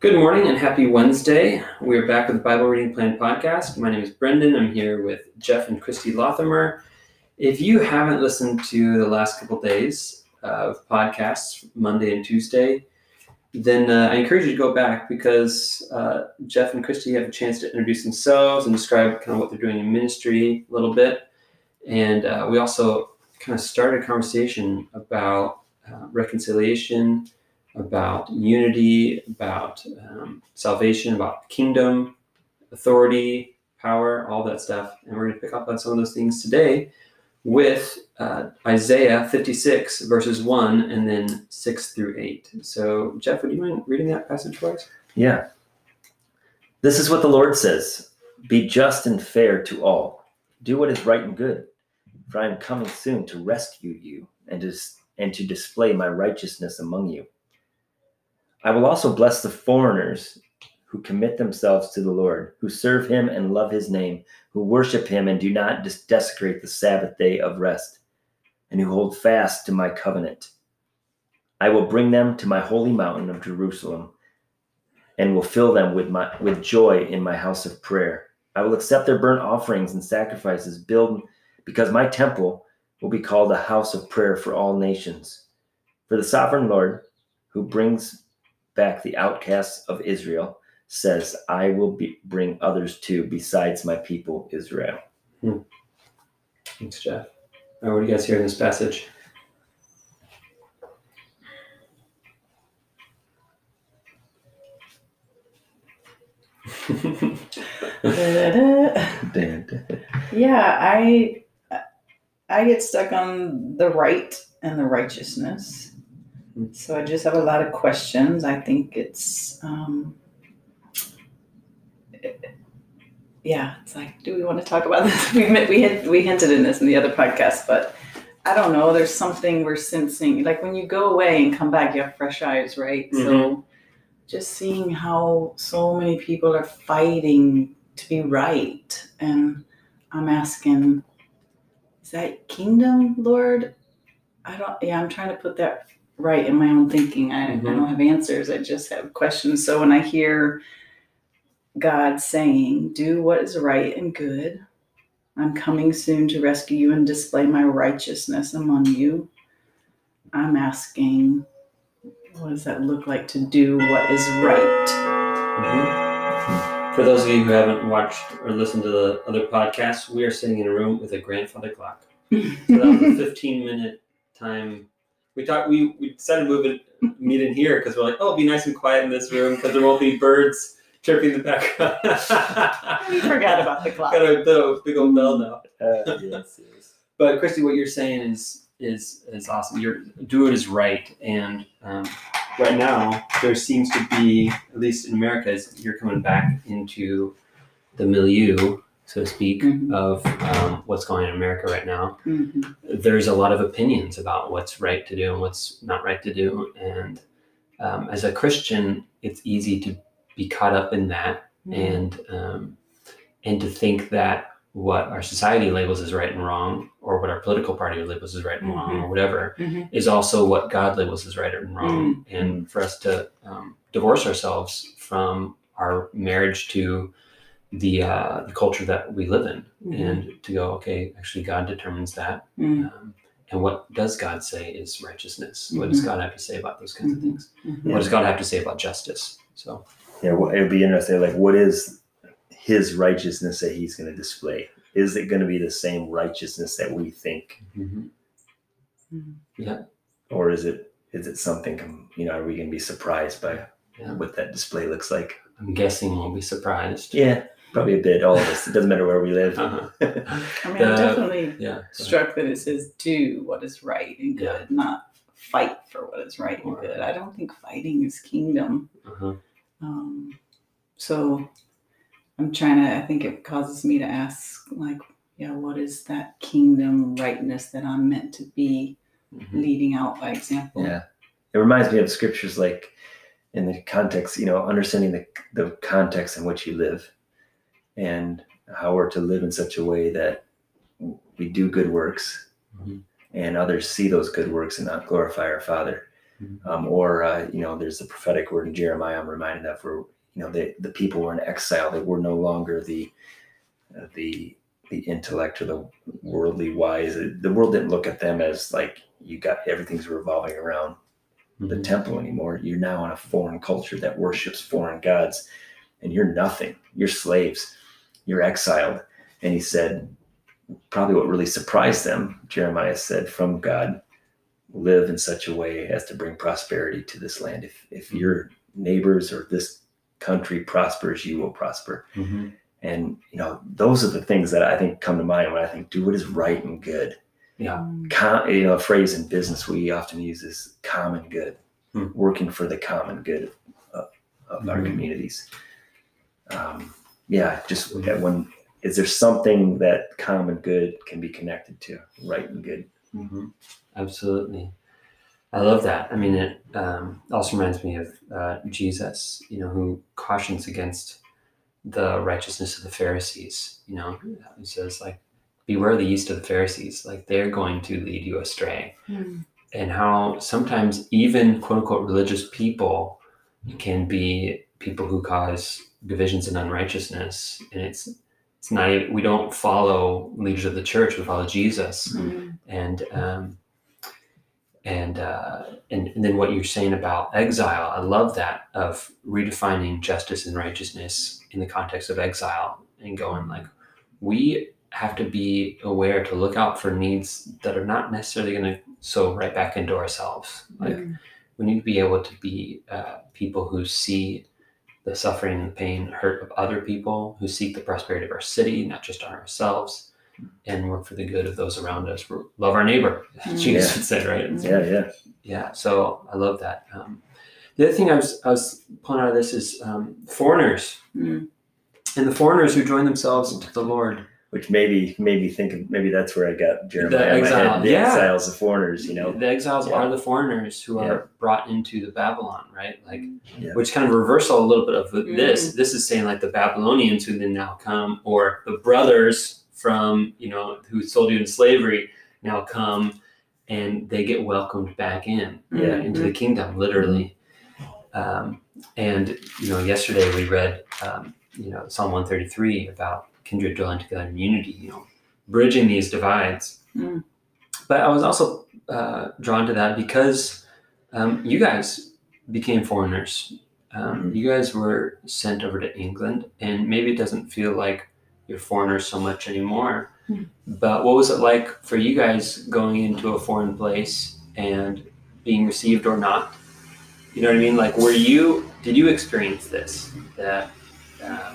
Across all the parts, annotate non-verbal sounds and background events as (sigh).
Good morning and happy Wednesday. We're back with the Bible Reading Plan podcast. My name is Brendan. I'm here with Jeff and Christy Lothamer. If you haven't listened to the last couple days of podcasts, Monday and Tuesday, then uh, I encourage you to go back because uh, Jeff and Christy have a chance to introduce themselves and describe kind of what they're doing in ministry a little bit. And uh, we also kind of started a conversation about uh, reconciliation about unity, about um, salvation, about kingdom, authority, power, all that stuff. And we're going to pick up on some of those things today with uh, Isaiah 56, verses 1 and then 6 through 8. So, Jeff, would you mind reading that passage for us? Yeah. This is what the Lord says Be just and fair to all, do what is right and good, for I am coming soon to rescue you and to, and to display my righteousness among you. I will also bless the foreigners who commit themselves to the Lord, who serve him and love his name, who worship him and do not desecrate the Sabbath day of rest, and who hold fast to my covenant. I will bring them to my holy mountain of Jerusalem and will fill them with my with joy in my house of prayer. I will accept their burnt offerings and sacrifices build because my temple will be called a house of prayer for all nations. For the sovereign Lord who brings back the outcasts of Israel, says, I will be, bring others too besides my people Israel. Hmm. Thanks, Jeff. Right, what do you guys hear in this passage? (laughs) yeah, I I get stuck on the right and the righteousness. So I just have a lot of questions. I think it's, um, yeah, it's like, do we want to talk about (laughs) this? We we we hinted in this in the other podcast, but I don't know. There's something we're sensing. Like when you go away and come back, you have fresh eyes, right? Mm-hmm. So just seeing how so many people are fighting to be right, and I'm asking, is that kingdom, Lord? I don't. Yeah, I'm trying to put that right in my own thinking. I, mm-hmm. I don't have answers. I just have questions. So when I hear God saying, Do what is right and good, I'm coming soon to rescue you and display my righteousness among you. I'm asking, what does that look like to do what is right? Mm-hmm. For those of you who haven't watched or listened to the other podcasts, we are sitting in a room with a grandfather clock. so that was a (laughs) 15 minute time we thought we we decided to move it meet in here because we're like, oh, it'll be nice and quiet in this room because there won't be birds chirping in the background. we forgot about the clock. Got a big old bell now. (laughs) Uh, yes, yes. But Christy, what you're saying is is is awesome. You're do it is right, and um, right now there seems to be, at least in America, is you're coming back into the milieu so to speak, mm-hmm. of um, what's going on in America right now. Mm-hmm. There's a lot of opinions about what's right to do and what's not right to do. And um, as a Christian, it's easy to be caught up in that mm-hmm. and um, and to think that what our society labels as right and wrong, or what our political party labels as right and wrong, mm-hmm. or whatever, mm-hmm. is also what God labels as right and wrong. Mm-hmm. And for us to um, divorce ourselves from our marriage to the uh, the culture that we live in, mm-hmm. and to go, okay, actually, God determines that. Mm-hmm. Um, and what does God say is righteousness? Mm-hmm. What does mm-hmm. God have to say about those kinds of mm-hmm. things? Mm-hmm. What does God have to say about justice? So, yeah, well, it would be interesting. Like, what is His righteousness that He's going to display? Is it going to be the same righteousness that we think? Yeah, or is it is it something? You know, are we going to be surprised by yeah. what that display looks like? I'm guessing we'll be surprised. Yeah, Probably a bit, all of us. It doesn't matter where we live. Uh-huh. I mean, I'm definitely yeah, struck that it says do what is right and good, yeah. not fight for what is right and good. I don't think fighting is kingdom. Uh-huh. Um, so I'm trying to. I think it causes me to ask, like, yeah, what is that kingdom rightness that I'm meant to be Mhm. leading out by example? Yeah. It reminds me of scriptures like in the context, you know, understanding the, the context in which you live and how we're to live in such a way that we do good works Mhm. and others see those good works and not glorify our Father. Mhm. Um, or, uh, you know, there's the prophetic word in Jeremiah I'm reminded of where, you know, the, the people were in exile. They were no longer the, uh, the, the intellect or the worldly wise. The world didn't look at them as like you got everything's revolving around the Mhm. temple anymore. You're now in a foreign culture that worships foreign gods, and you're nothing. You're slaves. You're exiled. And he said, probably what really surprised them, Jeremiah said, from God, live in such a way as to bring prosperity to this land. If if your neighbors or this country prospers, you will prosper. Mhm. And you know, those are the things that I think come to mind when I think do what is right and good Yeah. Mm. com, you know, a phrase in business we often use is common good, Hmm. working for the common good of, of our Mhm. communities. Um, yeah, just Mhm. when is there something that common good can be connected to, right and good? hmm Absolutely. I love that. I mean, it um, also reminds me of uh, Jesus, you know, who cautions against the righteousness of the Pharisees. You know, he says, like, beware the yeast of the Pharisees. Like, they're going to lead you astray. Mm. And how sometimes even quote unquote religious people can be people who cause divisions and unrighteousness. And it's, it's not, even- we don't follow leaders of the church, we follow Jesus Mm. and um, and, uh, and and then what you're saying about exile, I love that of redefining justice and righteousness in the context of exile and going like we have to be aware to look out for needs that are not necessarily going to sow right back into ourselves. Like Mm. we need to be able to be uh, people who see the suffering and pain, hurt of other people, who seek the prosperity of our city, not just ourselves, and work for the good of those around us. We're- Love our neighbor, (laughs) Mm. Jesus Yeah. would say, right? Yeah, yeah. Yeah. So I love that. Um, the other thing I was I was pulling out of this is um, foreigners Mm. and the foreigners who join themselves to the Lord. Which maybe made me think of maybe that's where I got Jeremiah in my exile. The yeah. exiles, the foreigners, you know. the exiles Yeah. are the foreigners who Yeah. are brought into the Babylon, right? Like, Yeah. which kind of reversal a little bit of Mm. this. This is saying like the Babylonians who then now come, or the brothers from you know who sold you in slavery now come, and they get welcomed back in Yeah. into the kingdom, literally. Um, and you know, yesterday we read um, you know Psalm one thirty three about kindred dwelling together in unity. You know, bridging these divides. Mm. But I was also uh, drawn to that because um, you guys became foreigners. Um, Mhm. You guys were sent over to England, and maybe it doesn't feel like you're foreigners so much anymore. Mhm. But what was it like for you guys going into a foreign place and being received or not? You know what I mean? Like, were you? Did you experience this? That um,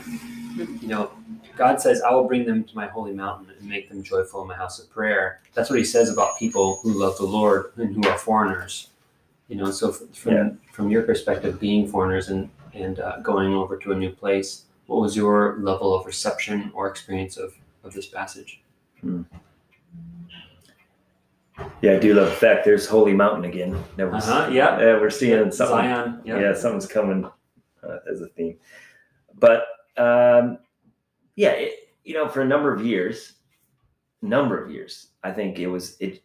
you know, God says, "I will bring them to my holy mountain and make them joyful in my house of prayer." That's what He says about people who love the Lord and who are foreigners. You know, so from Yeah. from your perspective, being foreigners and and uh, going over to a new place, what was your level of reception or experience of of this passage? Yeah, I do love the fact there's Holy Mountain again. That was, Uh huh. Yeah. uh, we're seeing something Zion. Yeah. yeah, something's coming uh, as a theme. But um, yeah, it, you know, for a number of years, number of years, I think it was it.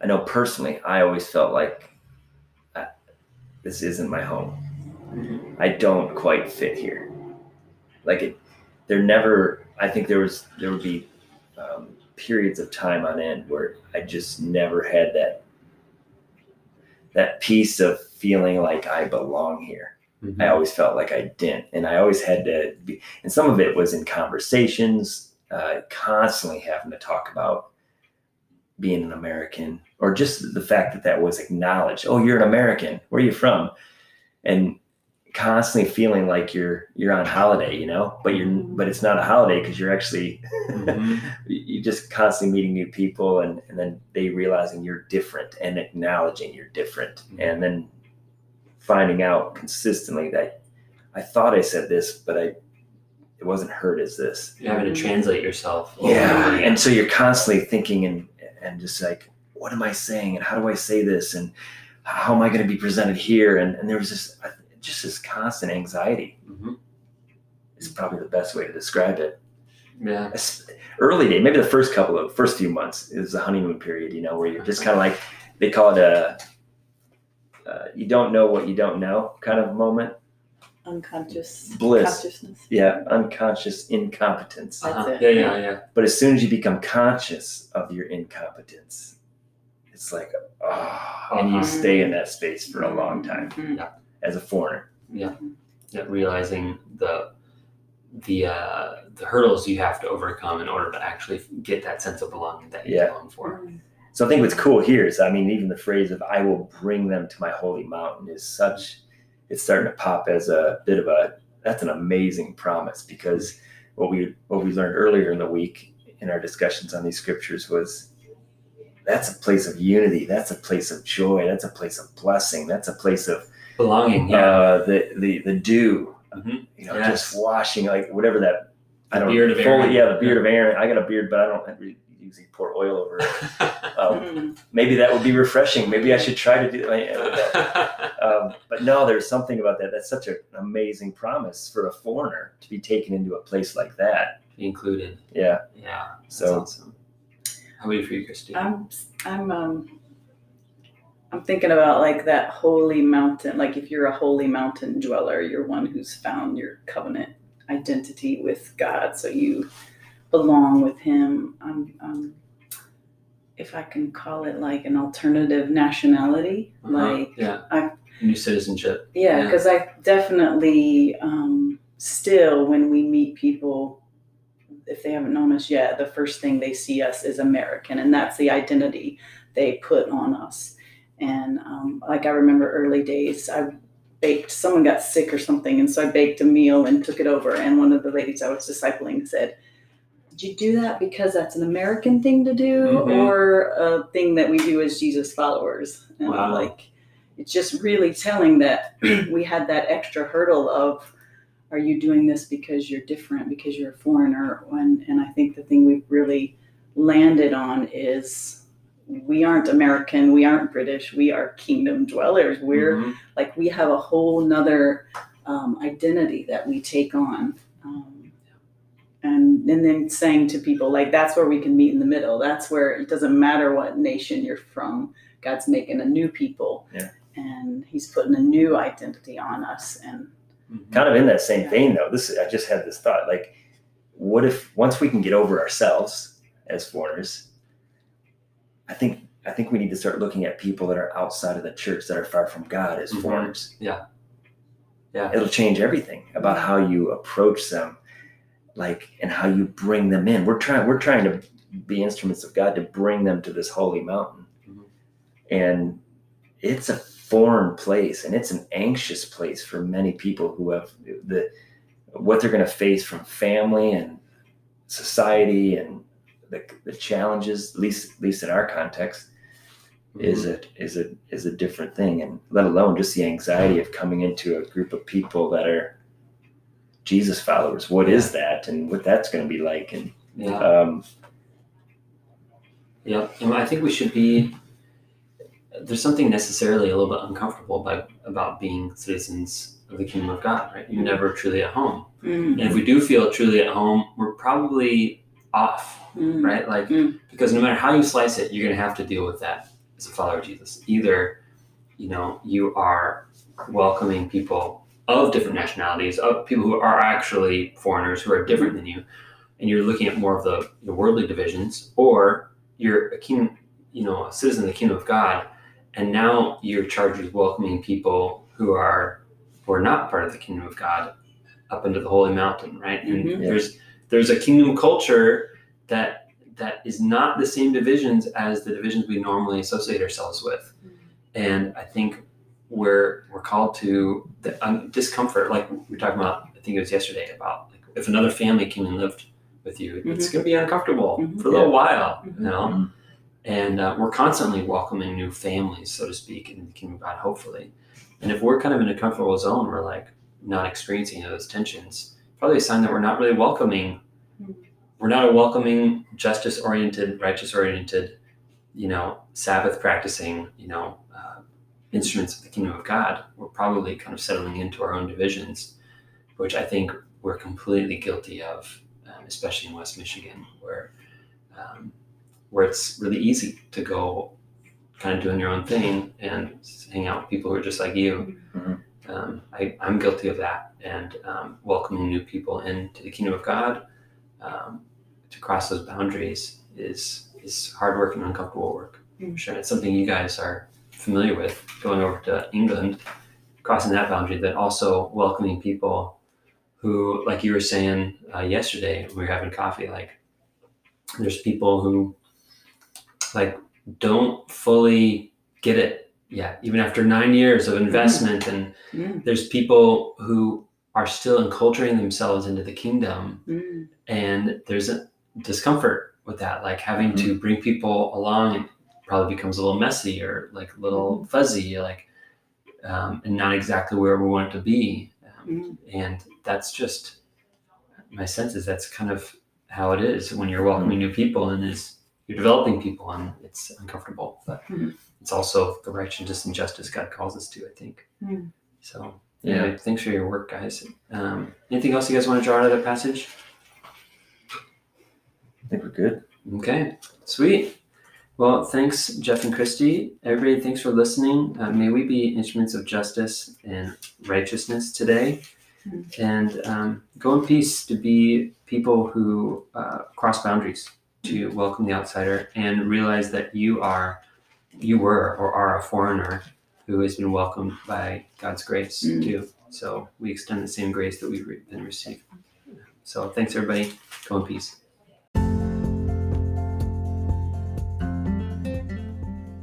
I know personally, I always felt like uh, this isn't my home. Mhm. I don't quite fit here. Like it, there never. I think there was there would be um, periods of time on end where I just never had that that piece of feeling like I belong here. Mhm. I always felt like I didn't, and I always had to be. And some of it was in conversations, uh, constantly having to talk about being an American, or just the fact that that was acknowledged. Oh, you're an American. Where are you from? And constantly feeling like you're you're on holiday, you know, but you're but it's not a holiday because you're actually (laughs) Mhm. you just constantly meeting new people and, and then they realizing you're different and acknowledging you're different Mhm. and then finding out consistently that I thought I said this, but I it wasn't heard as this. You're having to translate yourself. Yeah, and so you're constantly thinking and and just like, what am I saying, and how do I say this, and how am I going to be presented here? And and there was this just this constant anxiety. Mhm. Is probably the best way to describe it. yeah. Early day, maybe the first couple of first few months is the honeymoon period. You know, where you're just kind of like they call it a uh, you don't know what you don't know kind of moment. Unconscious Bliss. consciousness. Yeah, unconscious incompetence. That's Uh-huh. it. Yeah, yeah, yeah. But as soon as you become conscious of your incompetence, it's like, oh, and you Uh-huh. stay in that space for a long time Mhm. as a foreigner. yeah, realizing the the uh, the hurdles you have to overcome in order to actually get that sense of belonging that you Yeah. belong for. Mhm. So I think what's cool here is, I mean, even the phrase of "I will bring them to my holy mountain" is such. It's starting to pop as a bit of a. That's an amazing promise because what we what we learned earlier in the week in our discussions on these scriptures was that's a place of unity. That's a place of joy. That's a place of blessing. That's a place of Belonging, yeah. uh, the the the dew. Mhm. You know, Yes. just washing like whatever that. I don't beard of fully- Aaron. Yeah, the beard of Aaron. I got a beard, but I don't really usually pour oil over it. (laughs) Um, Mhm. maybe that would be refreshing. Maybe I should try to do that. (laughs) Um, but no, there's something about that. That's such an amazing promise for a foreigner to be taken into a place like that. Be included. Yeah. Yeah. So awesome. How about you for you, Christy? I'm I'm um I'm thinking about like that holy mountain. Like if you're a holy mountain dweller, you're one who's found your covenant identity with God, so you belong with Him. Um, um, if I can call it like an alternative nationality, Uh-huh. like yeah. I- New citizenship. yeah, Yeah. because I definitely um, still, when we meet people, if they haven't known us yet, the first thing they see us is American, and that's the identity they put on us. And um, like I remember early days, I baked. Someone got sick or something, and so I baked a meal and took it over. And one of the ladies I was discipling said. Did you do that because that's an American thing to do, Mhm. or a thing that we do as Jesus followers? And Wow. like, it's just really telling that (clears throat) we had that extra hurdle of are you doing this because you're different because you're a foreigner and, and i think the thing we've really landed on is we aren't american we aren't british we are kingdom dwellers we're Mhm. like we have a whole nother um, identity that we take on um, and and then saying to people like that's where we can meet in the middle that's where it doesn't matter what nation you're from god's making a new people Yeah. and he's putting a new identity on us and Mhm. kind of in that same vein though, this I just had this thought like, what if once we can get over ourselves as foreigners, I think I think we need to start looking at people that are outside of the church that are far from God as Mhm. foreigners. Yeah. Yeah. It'll change everything about how you approach them, like and how you bring them in. We're trying we're trying to be instruments of God to bring them to this holy mountain. Mhm. And it's a foreign place and it's an anxious place for many people who have the what they're going to face from family and society and the, the challenges at least at least in our context is Mhm. it is it is a different thing and let alone just the anxiety of coming into a group of people that are jesus followers what is that and what that's going to be like and Yeah. um Yeah, and I think we should be. There's something necessarily a little bit uncomfortable by, about being citizens of the kingdom of God, right? You're never truly at home, mm, and if we do feel truly at home, we're probably off, mm, right? Like Mm. because no matter how you slice it, you're gonna have to deal with that as a follower of Jesus. Either, you know, you are welcoming people of different nationalities, of people who are actually foreigners who are different than you, and you're looking at more of the, the worldly divisions, or you're a king, you know, a citizen of the kingdom of God, and now you're charged with welcoming people who are who are not part of the kingdom of God up into the holy mountain, right? And Mhm. There's there's a kingdom culture that that is not the same divisions as the divisions we normally associate ourselves with. And I think we're we're called to the um, discomfort, like we were talking about. I think it was yesterday about like if another family came and lived with you, it's going to be uncomfortable Mhm. for a little Yeah. while, you Mhm. know. And uh, we're constantly welcoming new families, so to speak, in the kingdom of God. Hopefully, and if we're kind of in a comfortable zone, we're like not experiencing those tensions. probably a sign that we're not really welcoming. Mm. We're not a welcoming, justice oriented, righteous oriented, you know, Sabbath practicing, you know, uh, instruments of the kingdom of God. We're probably kind of settling into our own divisions, which I think we're completely guilty of, um, especially in West Michigan, where um, where it's really easy to go kind of doing your own thing and hang out with people who are just like you. Mhm. Um, I, I'm guilty of that and um, welcoming new people into the kingdom of God um, to cross those boundaries is is hard work and uncomfortable work. I'm sure it's something you guys are familiar with going over to England, crossing that boundary, but also welcoming people who, like you were saying uh, yesterday we were having coffee, like there's people who like don't fully get it yet, even after nine years of investment. And Mm, there's people who are still enculturating themselves into the kingdom, mm, and there's a discomfort with that, like having to bring people along. It probably becomes a little messy or like a little fuzzy, like um, and not exactly where we want it to be. Um, mm. and that's just my sense is that's kind of how it is when you're welcoming new people and is you're developing people and it's uncomfortable but Mhm. it's also the righteousness and justice god calls us to i think Mm. so yeah, thanks for your work guys um, anything else you guys want to draw out of that passage I think we're good. okay sweet well thanks jeff and christy. Everybody thanks for listening. Uh, may we be instruments of justice and righteousness today. Mm. and um, go in peace to be people who uh, cross boundaries to welcome the outsider and realize that you are you were or are a foreigner who has been welcomed by god's grace Mm. too. So we extend the same grace that we've been received so thanks everybody. Go in peace